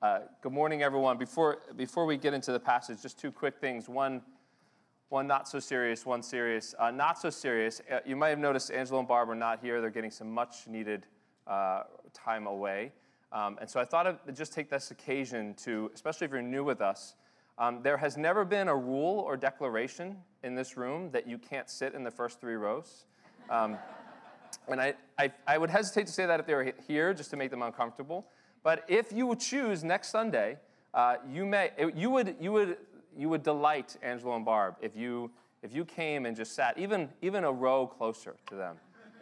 Uh, good morning, everyone. Before, before we get into the passage, just two quick things. One, one not so serious, one serious. Uh, not so serious. Uh, you might have noticed Angelo and Barb are not here. They're getting some much needed uh, time away. Um, and so I thought I'd just take this occasion to, especially if you're new with us, um, there has never been a rule or declaration in this room that you can't sit in the first three rows. Um, and I, I, I, would hesitate to say that if they were here, just to make them uncomfortable. But if you would choose next Sunday, uh, you, may, you, would, you, would, you would delight Angelo and Barb if you, if you came and just sat, even, even a row closer to them.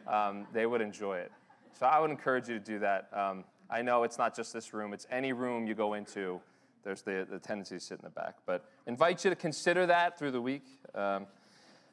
Um, they would enjoy it. So I would encourage you to do that. Um, I know it's not just this room, it's any room you go into, there's the, the tendency to sit in the back. But invite you to consider that through the week. Um,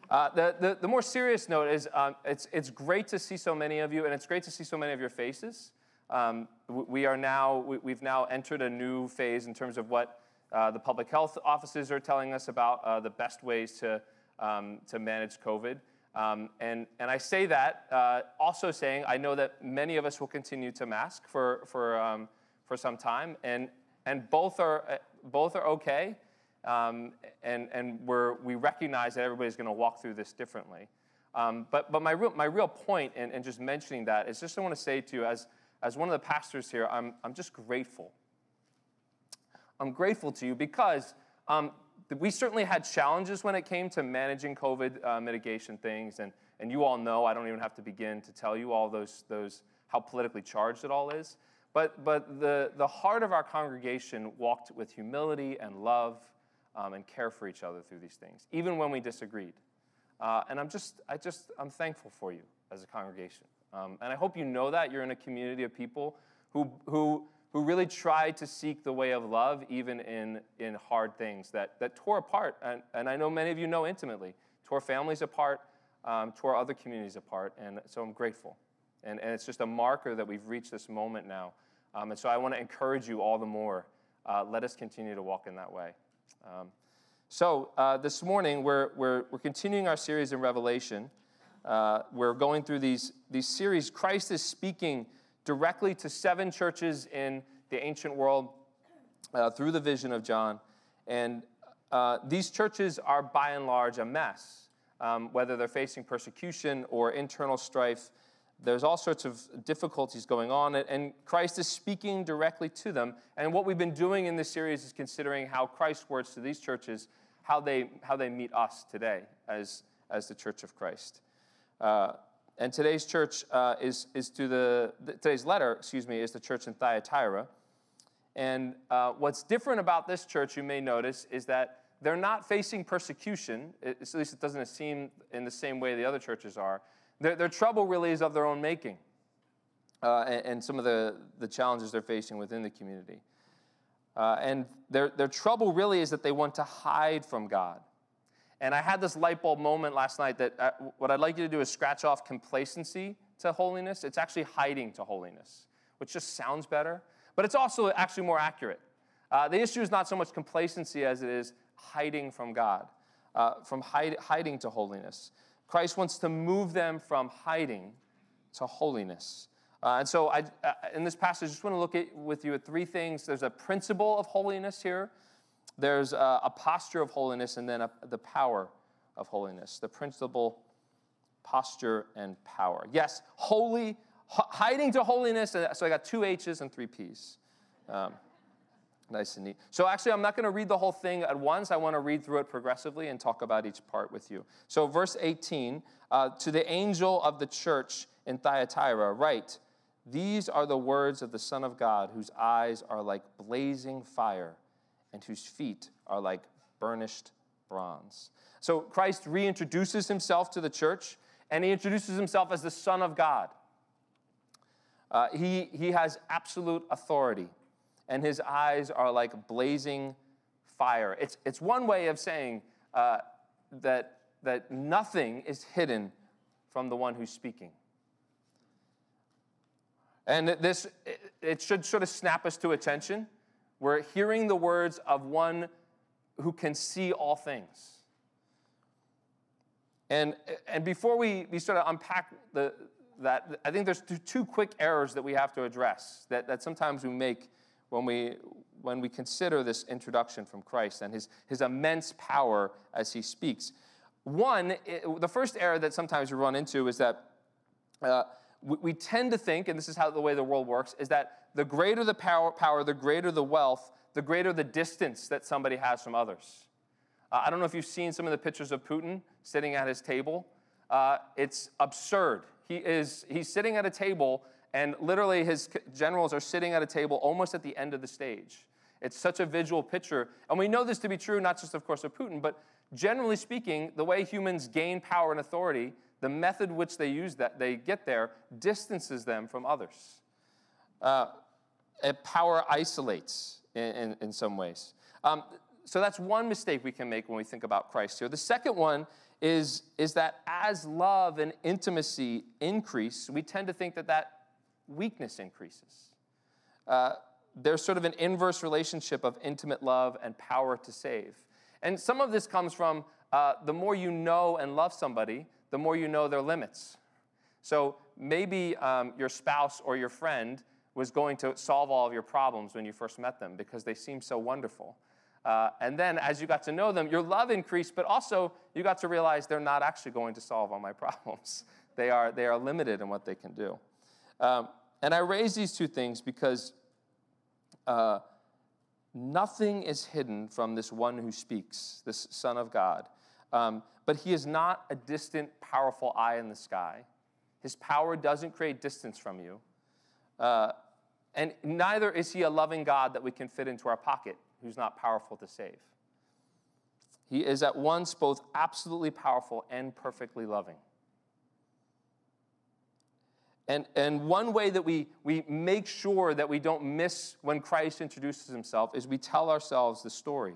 uh, the, the, the, more serious note is um, it's, it's great to see so many of you, and it's great to see so many of your faces. Um, we are now, we, have now entered a new phase in terms of what uh, the public health offices are telling us about uh, the best ways to, um, to manage COVID. Um, and, and I say that uh, also saying I know that many of us will continue to mask for, for, um, for some time, and, and both, are, uh, both are okay. Um, and and we're, we recognize that everybody's going to walk through this differently. Um, but but my, real, my real point in, in just mentioning that is just I want to say to you, as, as one of the pastors here, I'm, I'm just grateful. I'm grateful to you because um, we certainly had challenges when it came to managing COVID uh, mitigation things. And, and you all know, I don't even have to begin to tell you all those, those how politically charged it all is. But, but the, the heart of our congregation walked with humility and love um, and care for each other through these things, even when we disagreed. Uh, and I'm just, I just, I'm thankful for you as a congregation. Um, and I hope you know that you're in a community of people who, who, who really try to seek the way of love even in, in hard things that, that tore apart. And, and I know many of you know intimately, tore families apart, um, tore other communities apart. And so I'm grateful. And, and it's just a marker that we've reached this moment now. Um, and so I want to encourage you all the more. Uh, let us continue to walk in that way. Um, so uh, this morning, we're, we're, we're continuing our series in Revelation. Uh, we're going through these, these series. Christ is speaking directly to seven churches in the ancient world uh, through the vision of John. And uh, these churches are by and large a mess, um, whether they're facing persecution or internal strife there's all sorts of difficulties going on, and Christ is speaking directly to them. And what we've been doing in this series is considering how Christ's words to these churches, how they, how they meet us today as, as the church of Christ. Uh, and today's church uh, is, is to the, today's letter, excuse me, is the church in Thyatira. And uh, what's different about this church, you may notice, is that they're not facing persecution, at least it doesn't seem in the same way the other churches are. Their, their trouble really is of their own making uh, and, and, some of the, the challenges they're facing within the community. Uh, and their, their trouble really is that they want to hide from God. And I had this light bulb moment last night that uh, what I'd like you to do is scratch off complacency to holiness. It's actually hiding to holiness, which just sounds better, but it's also actually more accurate. Uh, the issue is not so much complacency as it is hiding from God, uh, from hide, hiding to holiness. Christ wants to move them from hiding to holiness. Uh, and so, I, uh, in this passage, I just want to look at, with you at three things. There's a principle of holiness here, there's a, a posture of holiness, and then a, the power of holiness. The principle, posture, and power. Yes, holy, hiding to holiness. Uh, so, I got two H's and three P's. Um, Nice and neat. So, actually, I'm not going to read the whole thing at once. I want to read through it progressively and talk about each part with you. So, verse 18 uh, To the angel of the church in Thyatira, write, These are the words of the Son of God, whose eyes are like blazing fire and whose feet are like burnished bronze. So, Christ reintroduces himself to the church, and he introduces himself as the Son of God. Uh, he, he has absolute authority and his eyes are like blazing fire. It's, it's one way of saying uh, that, that nothing is hidden from the one who's speaking. And this, it should sort of snap us to attention. We're hearing the words of one who can see all things. And, and before we, we sort of unpack the, that, I think there's two, two quick errors that we have to address that, that sometimes we make when we, when we consider this introduction from Christ and his, his immense power as he speaks. One, it, the first error that sometimes we run into is that uh, we, tend to think, and this is how the way the world works, is that the greater the power, power, the greater the wealth, the greater the distance that somebody has from others. Uh, I don't know if you've seen some of the pictures of Putin sitting at his table. Uh, it's absurd. He is, he's sitting at a table, and literally his generals are sitting at a table almost at the end of the stage. It's such a visual picture. And we know this to be true, not just, of course, of Putin, but generally speaking, the way humans gain power and authority, the method which they use that they get there, distances them from others. Uh, power isolates in, in, in some ways. Um, so that's one mistake we can make when we think about Christ here. The second one is, is that as love and intimacy increase, we tend to think that that weakness increases. Uh, there's sort of an inverse relationship of intimate love and power to save. And some of this comes from uh, the more you know and love somebody, the more you know their limits. So maybe um, your spouse or your friend was going to solve all of your problems when you first met them because they seemed so wonderful. Uh, and then as you got to know them, your love increased, but also you got to realize they're not actually going to solve all my problems. they, are, they are limited in what they can do. Um, and I raise these two things because uh, nothing is hidden from this one who speaks, this Son of God. Um, but he is not a distant, powerful eye in the sky. His power doesn't create distance from you. Uh, and neither is he a loving God that we can fit into our pocket who's not powerful to save. He is at once both absolutely powerful and perfectly loving. And, and one way that we, we make sure that we don't miss when Christ introduces himself is we tell ourselves the story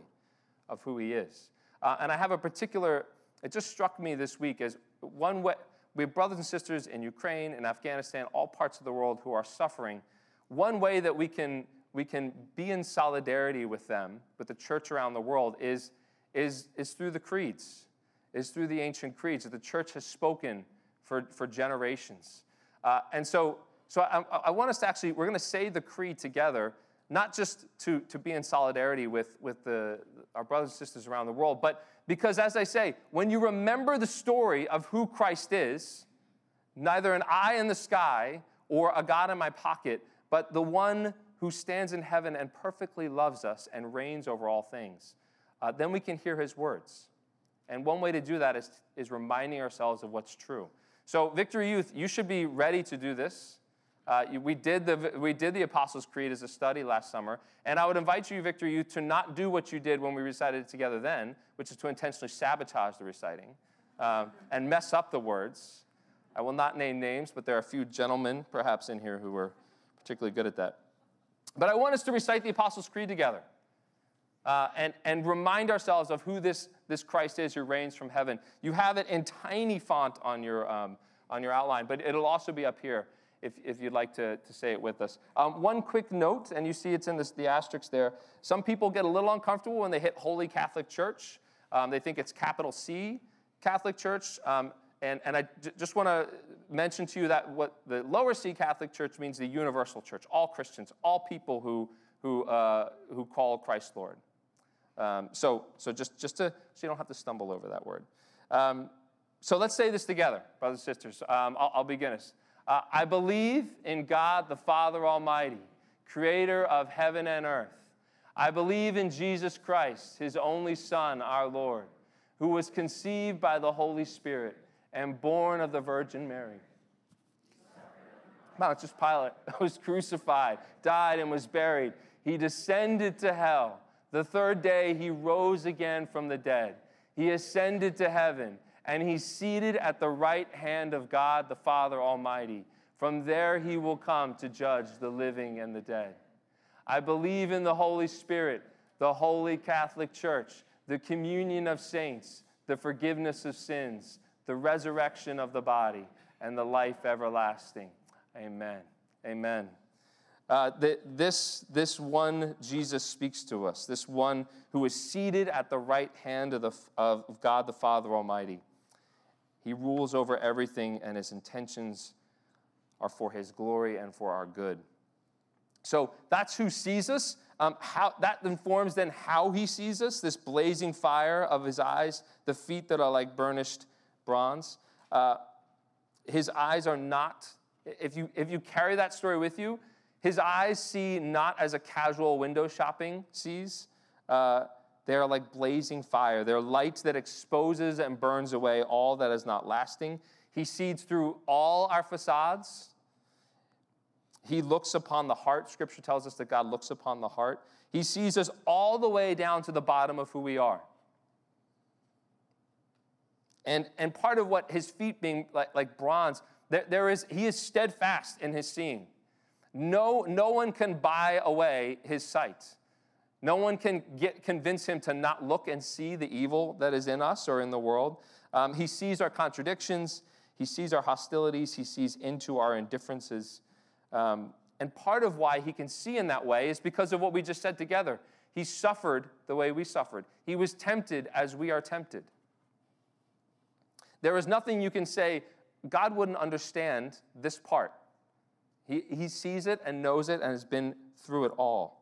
of who he is. Uh, and I have a particular, it just struck me this week as one way, we have brothers and sisters in Ukraine and Afghanistan, all parts of the world who are suffering. One way that we can, we can be in solidarity with them, with the church around the world, is, is, is through the creeds, is through the ancient creeds that the church has spoken for, for generations. Uh, and so, so I, I, want us to actually, we're going to say the creed together, not just to, to be in solidarity with, with the, our brothers and sisters around the world, but because, as I say, when you remember the story of who Christ is, neither an eye in the sky or a God in my pocket, but the one who stands in heaven and perfectly loves us and reigns over all things, uh, then we can hear his words. And one way to do that is, is reminding ourselves of what's true. So, Victory Youth, you should be ready to do this. Uh, we, did the, we did the Apostles' Creed as a study last summer, and I would invite you, Victor, you to not do what you did when we recited it together then, which is to intentionally sabotage the reciting uh, and mess up the words. I will not name names, but there are a few gentlemen perhaps in here who were particularly good at that. But I want us to recite the Apostles' Creed together uh, and, and remind ourselves of who this, this Christ is who reigns from heaven. You have it in tiny font on your, um, on your outline, but it'll also be up here if, if you'd like to, to say it with us. Um, one quick note, and you see it's in this, the asterisk there. Some people get a little uncomfortable when they hit Holy Catholic Church. Um, they think it's capital C Catholic Church. Um, and, and I j- just want to mention to you that what the lower C Catholic Church means the universal church, all Christians, all people who, who, uh, who call Christ Lord. Um, so, so just, just to, so you don't have to stumble over that word. Um, so let's say this together, brothers and sisters. Um, I'll, I'll, begin us. Uh, I believe in God the Father Almighty, creator of heaven and earth. I believe in Jesus Christ, his only Son, our Lord, who was conceived by the Holy Spirit and born of the Virgin Mary. Pontius Pilate was crucified, died, and was buried. He descended to hell. The third day, he rose again from the dead. He ascended to heaven, and he's seated at the right hand of God the Father Almighty. From there, he will come to judge the living and the dead. I believe in the Holy Spirit, the holy Catholic Church, the communion of saints, the forgiveness of sins, the resurrection of the body, and the life everlasting. Amen. Amen. Uh, the, this, this one Jesus speaks to us, this one who is seated at the right hand of, the, of God the Father Almighty. He rules over everything, and his intentions are for his glory and for our good. So that's who sees us. Um, how, that informs then how he sees us this blazing fire of his eyes, the feet that are like burnished bronze. Uh, his eyes are not, if you, if you carry that story with you, his eyes see not as a casual window shopping sees. Uh, they are like blazing fire. They're light that exposes and burns away all that is not lasting. He sees through all our facades. He looks upon the heart. Scripture tells us that God looks upon the heart. He sees us all the way down to the bottom of who we are. And, and part of what his feet being like, like bronze, there, there is, he is steadfast in his seeing. No, no one can buy away his sight. No one can get, convince him to not look and see the evil that is in us or in the world. Um, he sees our contradictions, he sees our hostilities, he sees into our indifferences. Um, and part of why he can see in that way is because of what we just said together. He suffered the way we suffered, he was tempted as we are tempted. There is nothing you can say, God wouldn't understand this part. He, he sees it and knows it and has been through it all.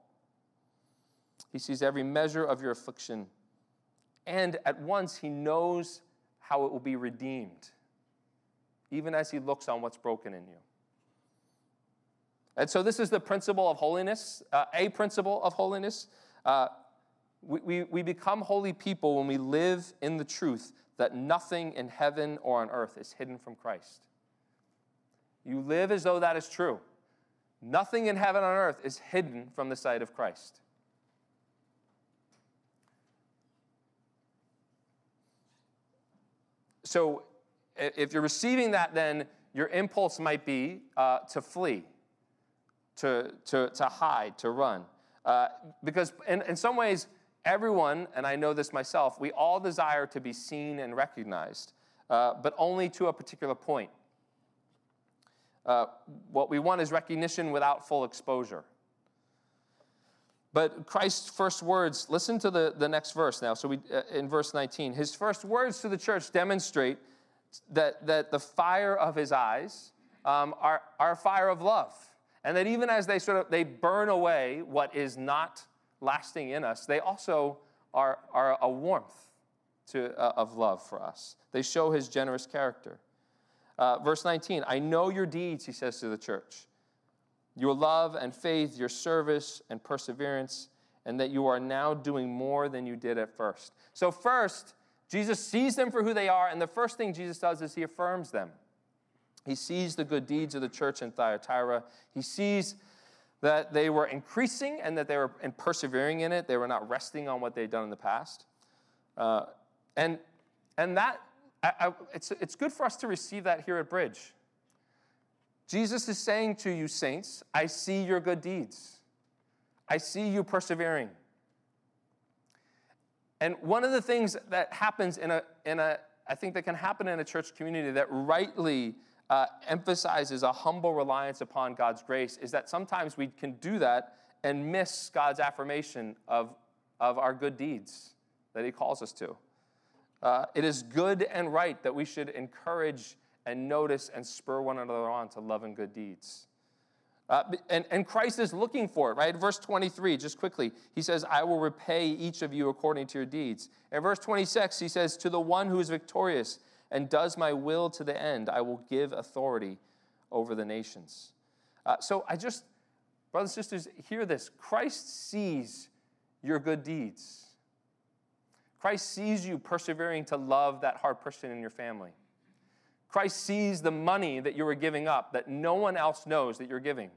He sees every measure of your affliction. And at once, he knows how it will be redeemed, even as he looks on what's broken in you. And so, this is the principle of holiness, uh, a principle of holiness. Uh, we, we, we become holy people when we live in the truth that nothing in heaven or on earth is hidden from Christ. You live as though that is true. Nothing in heaven or on earth is hidden from the sight of Christ. So, if you're receiving that, then your impulse might be uh, to flee, to, to, to hide, to run. Uh, because in, in some ways, everyone, and I know this myself, we all desire to be seen and recognized, uh, but only to a particular point. Uh, what we want is recognition without full exposure. But Christ's first words, listen to the, the next verse now. So we, uh, in verse 19, his first words to the church demonstrate that, that the fire of his eyes um, are, are a fire of love. And that even as they sort of, they burn away what is not lasting in us, they also are, are a warmth to, uh, of love for us. They show his generous character. Uh, verse 19, I know your deeds, he says to the church, your love and faith, your service and perseverance, and that you are now doing more than you did at first. So, first, Jesus sees them for who they are, and the first thing Jesus does is he affirms them. He sees the good deeds of the church in Thyatira. He sees that they were increasing and that they were and persevering in it. They were not resting on what they'd done in the past. Uh, and, and that I, I, it's, it's good for us to receive that here at Bridge. Jesus is saying to you, saints, I see your good deeds. I see you persevering. And one of the things that happens in a, in a I think that can happen in a church community that rightly uh, emphasizes a humble reliance upon God's grace is that sometimes we can do that and miss God's affirmation of, of our good deeds that He calls us to. Uh, it is good and right that we should encourage and notice and spur one another on to love and good deeds. Uh, and, and Christ is looking for it, right? Verse 23, just quickly, he says, I will repay each of you according to your deeds. And verse 26, he says, To the one who is victorious and does my will to the end, I will give authority over the nations. Uh, so I just, brothers and sisters, hear this Christ sees your good deeds. Christ sees you persevering to love that hard person in your family. Christ sees the money that you are giving up that no one else knows that you're giving.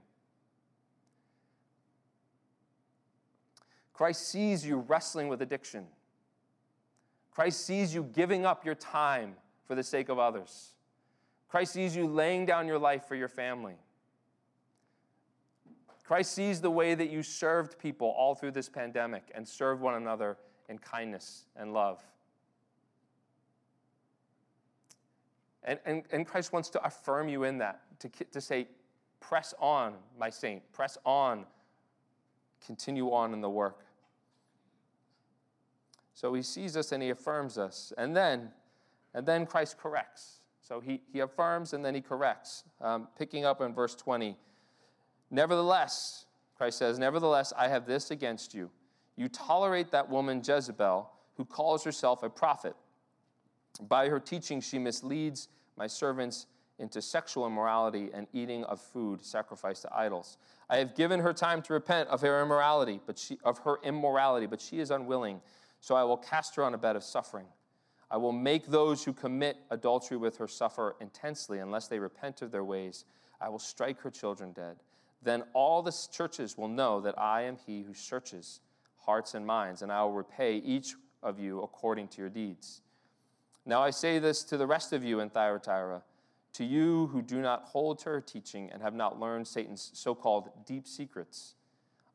Christ sees you wrestling with addiction. Christ sees you giving up your time for the sake of others. Christ sees you laying down your life for your family. Christ sees the way that you served people all through this pandemic and served one another in kindness and love. And, and, and Christ wants to affirm you in that, to, to say, press on, my saint, press on, continue on in the work. So he sees us and he affirms us. And then, and then Christ corrects. So he, he affirms and then he corrects. Um, picking up in verse 20. Nevertheless, Christ says, Nevertheless, I have this against you. You tolerate that woman Jezebel, who calls herself a prophet. By her teaching, she misleads my servants into sexual immorality and eating of food sacrificed to idols. I have given her time to repent of her immorality, but she of her immorality, but she is unwilling. So I will cast her on a bed of suffering. I will make those who commit adultery with her suffer intensely unless they repent of their ways. I will strike her children dead. Then all the churches will know that I am he who searches hearts and minds, and I will repay each of you according to your deeds. Now I say this to the rest of you in Thyatira to you who do not hold to her teaching and have not learned Satan's so called deep secrets,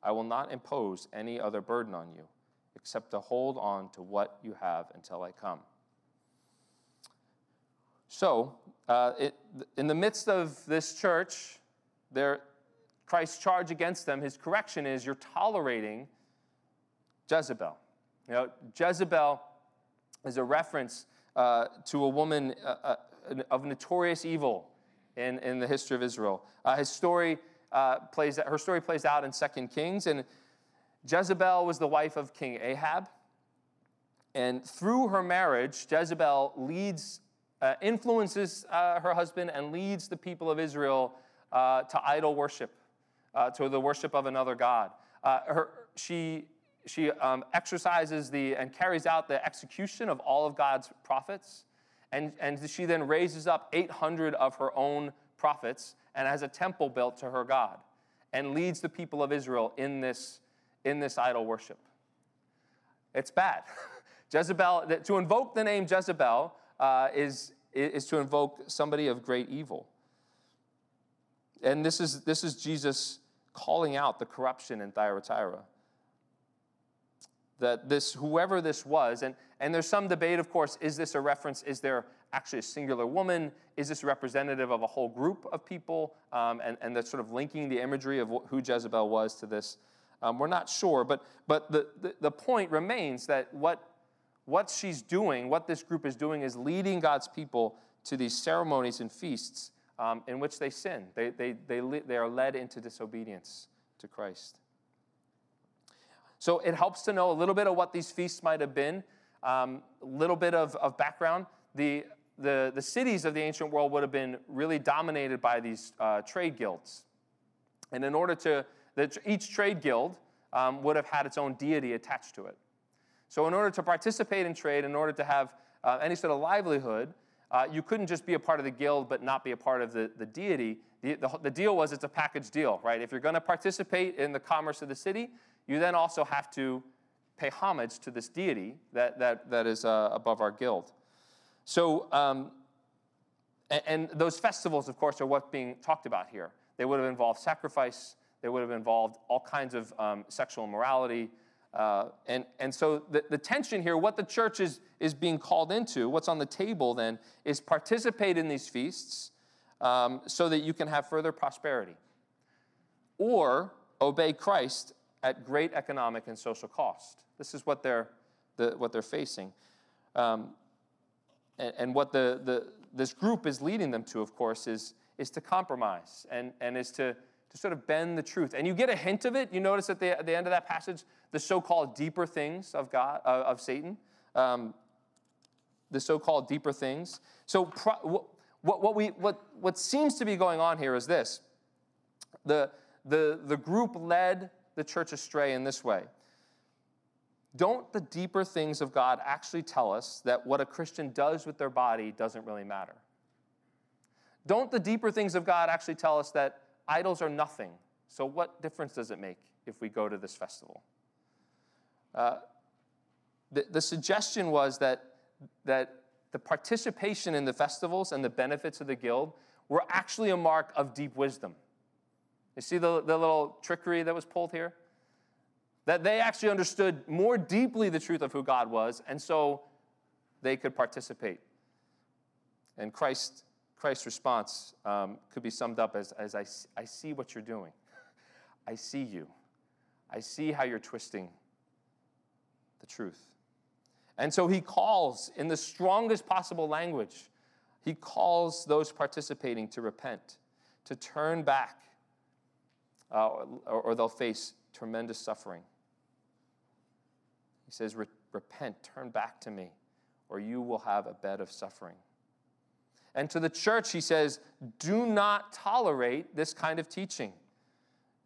I will not impose any other burden on you except to hold on to what you have until I come. So, uh, it, in the midst of this church, there, Christ's charge against them, his correction is you're tolerating Jezebel. You know, Jezebel is a reference uh, to a woman, uh, uh of notorious evil in, in the history of Israel. Uh, his story uh, plays, her story plays out in 2 Kings, and Jezebel was the wife of King Ahab. And through her marriage, Jezebel leads, influences her husband and leads the people of Israel to idol worship, to the worship of another God. her, she she um, exercises the and carries out the execution of all of God's prophets. And, and she then raises up 800 of her own prophets and has a temple built to her God and leads the people of Israel in this, in this idol worship. It's bad. Jezebel, to invoke the name Jezebel uh, is, is to invoke somebody of great evil. And this is, this is Jesus calling out the corruption in Thyatira that this whoever this was and, and there's some debate of course is this a reference is there actually a singular woman? Is this representative of a whole group of people? Um, and, and that's sort of linking the imagery of who jezebel was to this. Um, we're not sure but, but the, the, the point remains that what, what she's doing what this group is doing is leading god's people to these ceremonies and feasts um, in which they sin. They, they, they, they are led into disobedience to christ so it helps to know a little bit of what these feasts might have been, a um, little bit of, of background. The, the, the cities of the ancient world would have been really dominated by these uh, trade guilds. And in order to, the, each trade guild um, would have had its own deity attached to it. So, in order to participate in trade, in order to have uh, any sort of livelihood, uh, you couldn't just be a part of the guild but not be a part of the, the deity. The, the, the deal was it's a package deal, right? If you're going to participate in the commerce of the city, you then also have to pay homage to this deity that, that, that is uh, above our guild. So, um, and, and, those festivals, of course, are what's being talked about here. They would have involved sacrifice, they would have involved all kinds of um, sexual immorality. Uh, and, and so the, the tension here, what the church is, is being called into, what's on the table then, is participate in these feasts um, so that you can have further prosperity. Or obey Christ at great economic and social cost. This is what they're, the, what they're facing. Um, and, and, what the, the, this group is leading them to, of course, is, is to compromise and, and is to, to sort of bend the truth. And you get a hint of it. You notice at the, at the end of that passage, the so called deeper things of, God, uh, of Satan. Um, the so called deeper things. So, pro- what, what, we, what, what seems to be going on here is this the, the, the group led the church astray in this way. Don't the deeper things of God actually tell us that what a Christian does with their body doesn't really matter? Don't the deeper things of God actually tell us that idols are nothing? So, what difference does it make if we go to this festival? Uh, the, the suggestion was that, that the participation in the festivals and the benefits of the guild were actually a mark of deep wisdom. You see the, the little trickery that was pulled here? That they actually understood more deeply the truth of who God was, and so they could participate. And Christ, Christ's response um, could be summed up as, as I, I see what you're doing. I see you. I see how you're twisting the truth. And so he calls in the strongest possible language, he calls those participating to repent, to turn back uh, or, or they'll face tremendous suffering. He says, Repent, turn back to me, or you will have a bed of suffering. And to the church, he says, Do not tolerate this kind of teaching.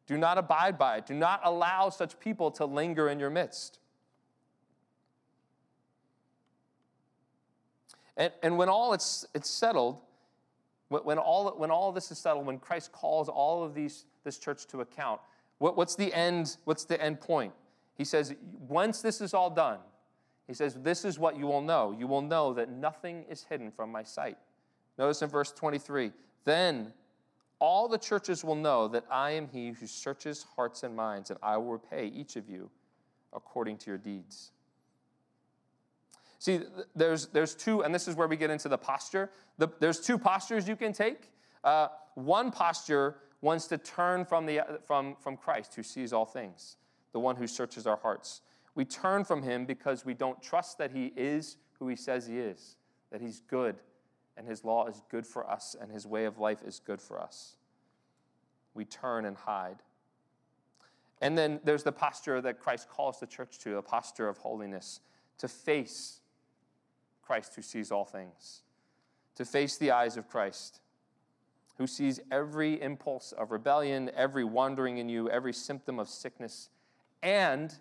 Do not abide by it. Do not allow such people to linger in your midst. And, and when all it's, it's settled, when all, when all this is settled, when Christ calls all of these, this church to account, what, what's, the end, what's the end point? He says, once this is all done, he says, this is what you will know. You will know that nothing is hidden from my sight. Notice in verse 23 then all the churches will know that I am he who searches hearts and minds, and I will repay each of you according to your deeds. See, there's, there's two, and this is where we get into the posture. The, there's two postures you can take. Uh, one posture wants to turn from, the, from, from Christ, who sees all things, the one who searches our hearts. We turn from him because we don't trust that he is who he says he is, that he's good, and his law is good for us, and his way of life is good for us. We turn and hide. And then there's the posture that Christ calls the church to, a posture of holiness, to face Christ who sees all things, to face the eyes of Christ, who sees every impulse of rebellion, every wandering in you, every symptom of sickness, and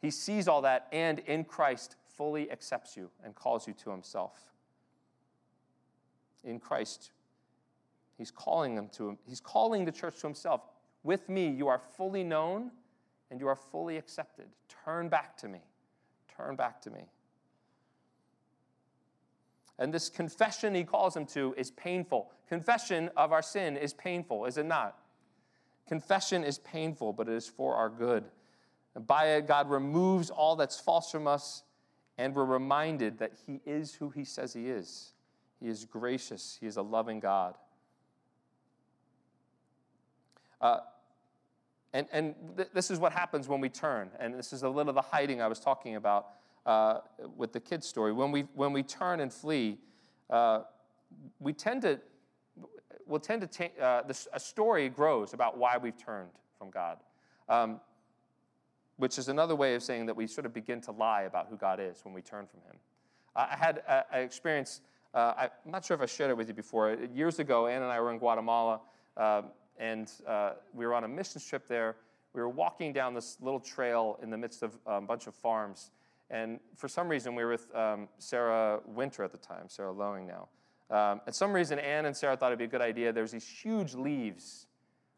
he sees all that and in Christ fully accepts you and calls you to himself in Christ. He's calling them to him. He's calling the church to himself. With me, you are fully known and you are fully accepted. Turn back to me. Turn back to me. And this confession he calls him to is painful. Confession of our sin is painful, is it not? Confession is painful, but it is for our good. And by it, God removes all that's false from us, and we're reminded that he is who he says he is. He is gracious, He is a loving God. Uh, and and th- this is what happens when we turn. And this is a little of the hiding I was talking about uh, with the kid's story. When we, when we turn and flee, uh, we tend to, we'll tend to take, uh, this, a story grows about why we've turned from God. Um, which is another way of saying that we sort of begin to lie about who God is when we turn from Him. I had an experience uh, I'm not sure if I shared it with you before. Years ago, Ann and I were in Guatemala, uh, and we were on a missions trip there. We were walking down this little trail in the midst of a bunch of farms. And for some reason, we were with um, Sarah Winter at the time, Sarah Lowing now. Um, and some reason, Ann and Sarah thought it'd be a good idea. There's these huge leaves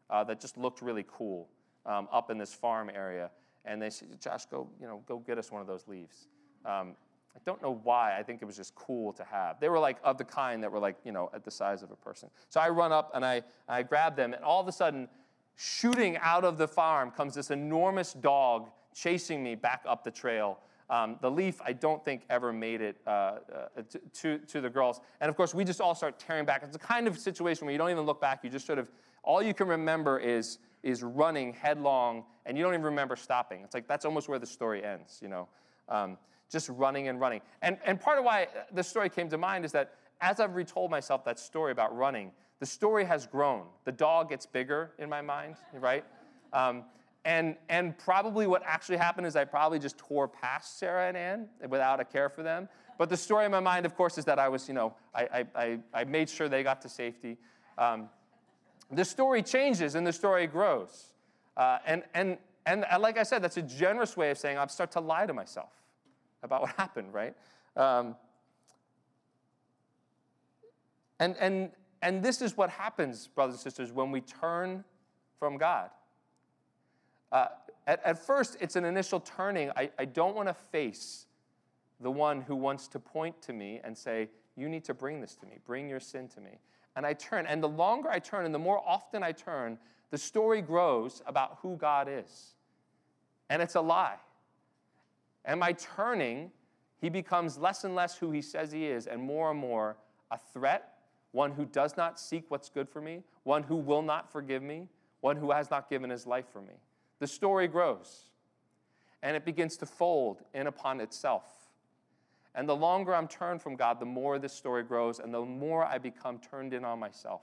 uh, that just looked really cool um, up in this farm area. And they said, Josh, go, you know, go get us one of those leaves. Um, I don't know why. I think it was just cool to have. They were like of the kind that were like, you know, at the size of a person. So I run up and I, I grab them, and all of a sudden, shooting out of the farm comes this enormous dog chasing me back up the trail. Um, the leaf, I don't think, ever made it uh, uh, to, to the girls. And of course, we just all start tearing back. It's a kind of situation where you don't even look back. You just sort of, all you can remember is, is running headlong, and you don't even remember stopping. It's like that's almost where the story ends, you know. Um, just running and running. And, and part of why the story came to mind is that as I've retold myself that story about running, the story has grown. The dog gets bigger in my mind, right? Um, and, and probably what actually happened is I probably just tore past Sarah and Ann without a care for them. But the story in my mind, of course, is that I was, you know, I, I, I made sure they got to safety. Um, the story changes and the story grows. Uh, and, and, and like I said, that's a generous way of saying I start to lie to myself about what happened, right? Um, and, and, and this is what happens, brothers and sisters, when we turn from God. Uh, at, at first, it's an initial turning. I, I don't want to face the one who wants to point to me and say, You need to bring this to me, bring your sin to me. And I turn. And the longer I turn and the more often I turn, the story grows about who God is. And it's a lie. Am I turning? He becomes less and less who he says he is, and more and more a threat, one who does not seek what's good for me, one who will not forgive me, one who has not given his life for me. The story grows, and it begins to fold in upon itself. And the longer I'm turned from God, the more this story grows, and the more I become turned in on myself.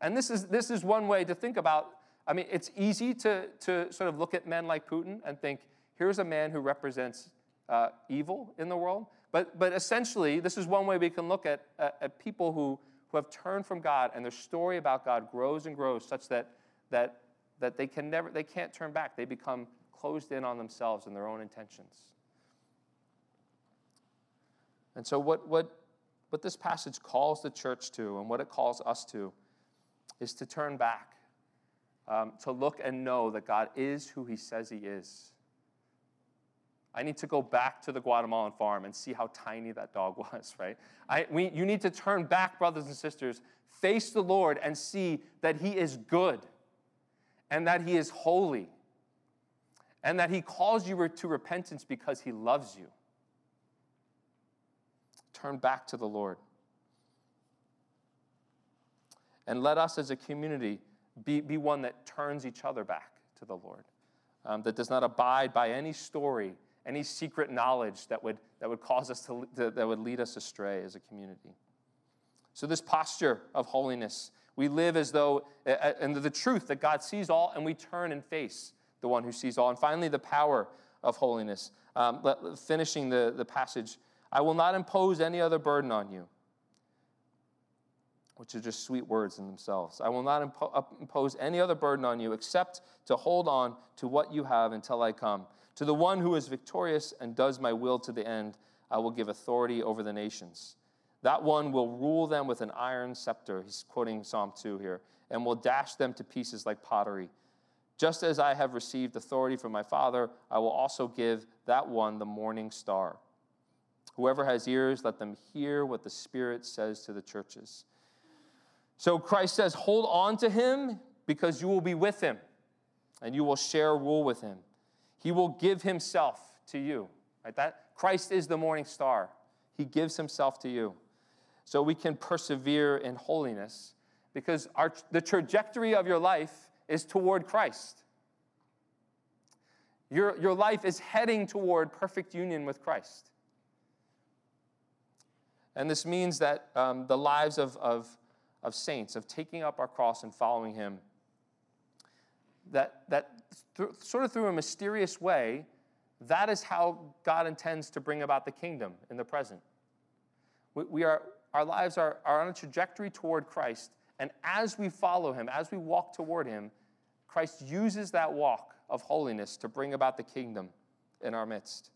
And this is, this is one way to think about I mean, it's easy to, to sort of look at men like Putin and think, here's a man who represents uh, evil in the world. But, but essentially, this is one way we can look at, at, at people who, who have turned from God and their story about God grows and grows such that, that, that they, can never, they can't turn back. They become closed in on themselves and their own intentions. And so, what, what, what this passage calls the church to and what it calls us to is to turn back, um, to look and know that God is who He says He is. I need to go back to the Guatemalan farm and see how tiny that dog was, right? I, we, you need to turn back, brothers and sisters, face the Lord and see that He is good and that He is holy and that He calls you to repentance because He loves you. Turn back to the Lord. And let us as a community be, be one that turns each other back to the Lord, um, that does not abide by any story, any secret knowledge that would, that would cause us to, to, that would lead us astray as a community. So, this posture of holiness, we live as though, and the truth that God sees all, and we turn and face the one who sees all. And finally, the power of holiness. Um, finishing the, the passage, I will not impose any other burden on you, which are just sweet words in themselves. I will not impo- impose any other burden on you except to hold on to what you have until I come. To the one who is victorious and does my will to the end, I will give authority over the nations. That one will rule them with an iron scepter. He's quoting Psalm 2 here, and will dash them to pieces like pottery. Just as I have received authority from my Father, I will also give that one the morning star. Whoever has ears, let them hear what the Spirit says to the churches. So Christ says, Hold on to him because you will be with him and you will share rule with him. He will give himself to you. Right? That Christ is the morning star. He gives himself to you. So we can persevere in holiness because our, the trajectory of your life is toward Christ. Your, your life is heading toward perfect union with Christ. And this means that um, the lives of, of, of saints, of taking up our cross and following Him, that, that th- sort of through a mysterious way, that is how God intends to bring about the kingdom in the present. We, we are, our lives are, are on a trajectory toward Christ, and as we follow Him, as we walk toward Him, Christ uses that walk of holiness to bring about the kingdom in our midst,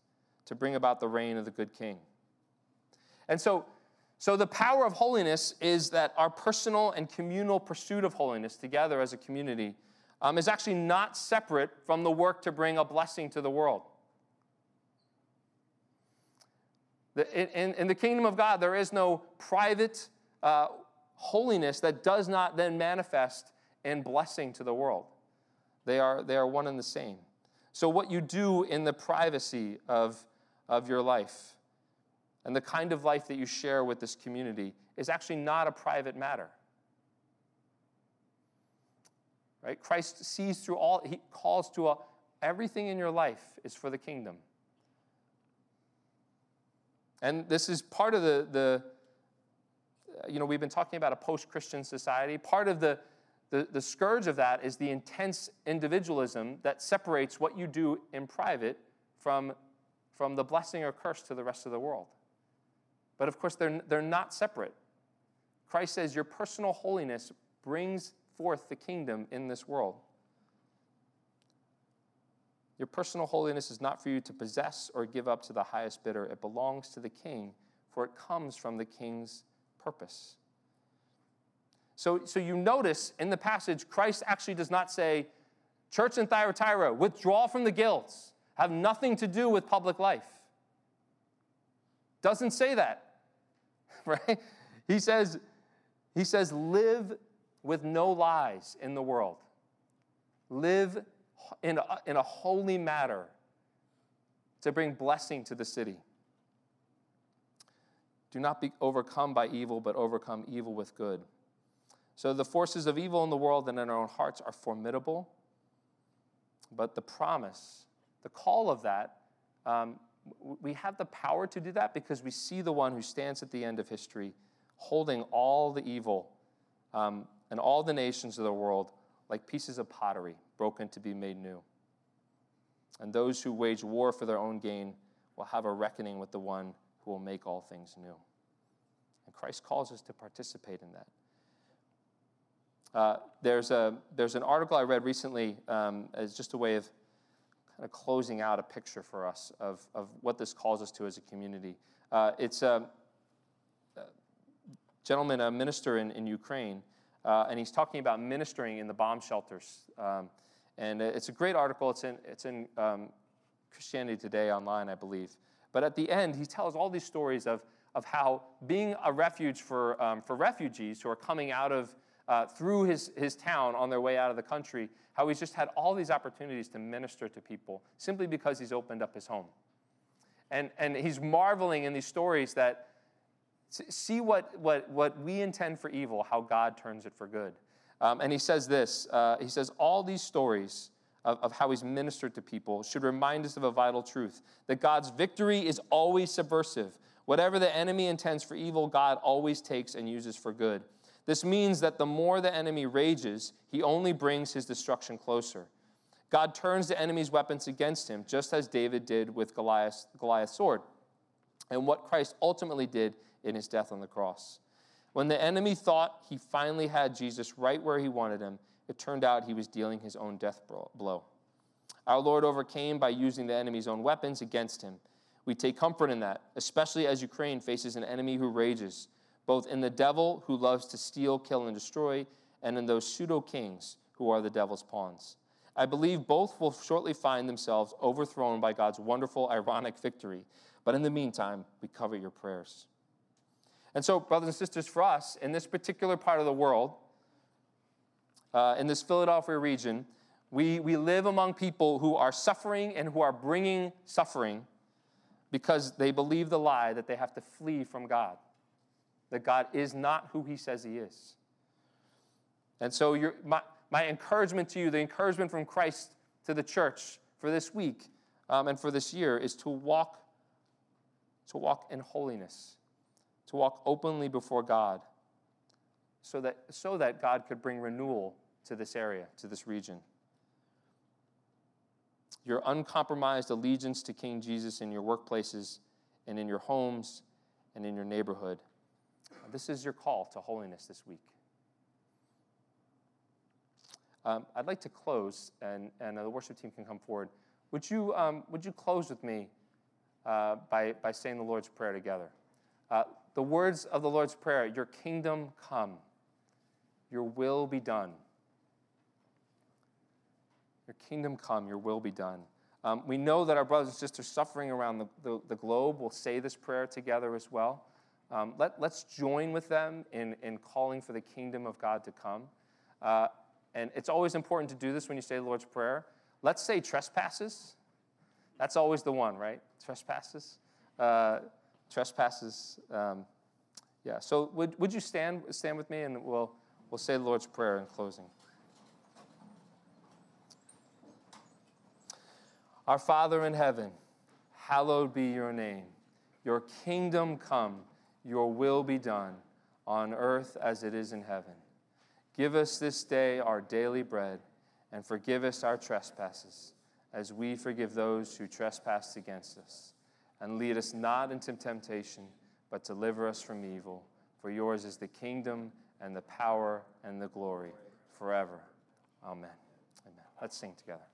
to bring about the reign of the good king. And so, so the power of holiness is that our personal and communal pursuit of holiness together as a community um, is actually not separate from the work to bring a blessing to the world. In, in, the kingdom of God, there is no private uh, holiness that does not then manifest in blessing to the world. They are, they are one and the same. So, what you do in the privacy of, of your life and the kind of life that you share with this community is actually not a private matter. Right? Christ sees through all, he calls to a, everything in your life is for the kingdom. And this is part of the, the you know, we've been talking about a post Christian society. Part of the, the, the scourge of that is the intense individualism that separates what you do in private from, from the blessing or curse to the rest of the world. But of course, they're, they're not separate. Christ says your personal holiness brings forth the kingdom in this world. Your personal holiness is not for you to possess or give up to the highest bidder. It belongs to the king, for it comes from the king's purpose. So, so you notice in the passage, Christ actually does not say, Church in Thyatira, withdraw from the guilds, have nothing to do with public life. Doesn't say that, right? He says, he says, live with no lies in the world. Live in a, in a holy matter to bring blessing to the city. Do not be overcome by evil, but overcome evil with good. So the forces of evil in the world and in our own hearts are formidable, but the promise, the call of that, um, we have the power to do that because we see the one who stands at the end of history holding all the evil um, and all the nations of the world, like pieces of pottery broken to be made new. And those who wage war for their own gain will have a reckoning with the one who will make all things new. And Christ calls us to participate in that. Uh, there's, a, there's an article I read recently um, as just a way of kind of closing out a picture for us of, of what this calls us to as a community. Uh, it's a, a, gentleman, a minister in, in Ukraine, uh, and he's talking about ministering in the bomb shelters. Um, and it's a great article. It's in, it's in um, Christianity Today online, I believe. But at the end, he tells all these stories of, of how being a refuge for, um, for refugees who are coming out of uh, through his, his town on their way out of the country, how he's just had all these opportunities to minister to people simply because he's opened up his home. And, and he's marveling in these stories that see what, what, what we intend for evil, how God turns it for good. Um, and he says this uh, He says, All these stories of, of how he's ministered to people should remind us of a vital truth that God's victory is always subversive. Whatever the enemy intends for evil, God always takes and uses for good. This means that the more the enemy rages, he only brings his destruction closer. God turns the enemy's weapons against him, just as David did with Goliath's, Goliath's sword, and what Christ ultimately did in his death on the cross. When the enemy thought he finally had Jesus right where he wanted him, it turned out he was dealing his own death blow. Our Lord overcame by using the enemy's own weapons against him. We take comfort in that, especially as Ukraine faces an enemy who rages both in the devil who loves to steal, kill, and destroy, and in those pseudo kings who are the devil's pawns. I believe both will shortly find themselves overthrown by God's wonderful, ironic victory. But in the meantime, we cover your prayers. And so, brothers and sisters, for us, in this particular part of the world, uh, in this Philadelphia region, we, we live among people who are suffering and who are bringing suffering because they believe the lie that they have to flee from God that God is not who he says he is. And so, my, my encouragement to you, the encouragement from Christ to the church for this week um, and for this year, is to walk, to walk in holiness, to walk openly before God, so that, so that God could bring renewal to this area, to this region. Your uncompromised allegiance to King Jesus in your workplaces and in your homes and in your neighborhood. This is your call to holiness this week. Um, I'd like to close, and, and the worship team can come forward. Would you, um, would you close with me uh, by, by saying the Lord's Prayer together? Uh, the words of the Lord's Prayer Your kingdom come, your will be done. Your kingdom come, your will be done. Um, we know that our brothers and sisters suffering around the, the, the globe will say this prayer together as well. Um, let, let's join with them in, in calling for the kingdom of God to come. Uh, and it's always important to do this when you say the Lord's Prayer. Let's say trespasses. That's always the one, right? Trespasses. Uh, trespasses. Um, yeah. So would, would you stand, stand with me and we'll, we'll say the Lord's Prayer in closing. Our Father in heaven, hallowed be your name. Your kingdom come your will be done on earth as it is in heaven. Give us this day our daily bread, and forgive us our trespasses, as we forgive those who trespass against us. And lead us not into temptation, but deliver us from evil. For yours is the kingdom, and the power, and the glory forever. Amen. Amen. Let's sing together.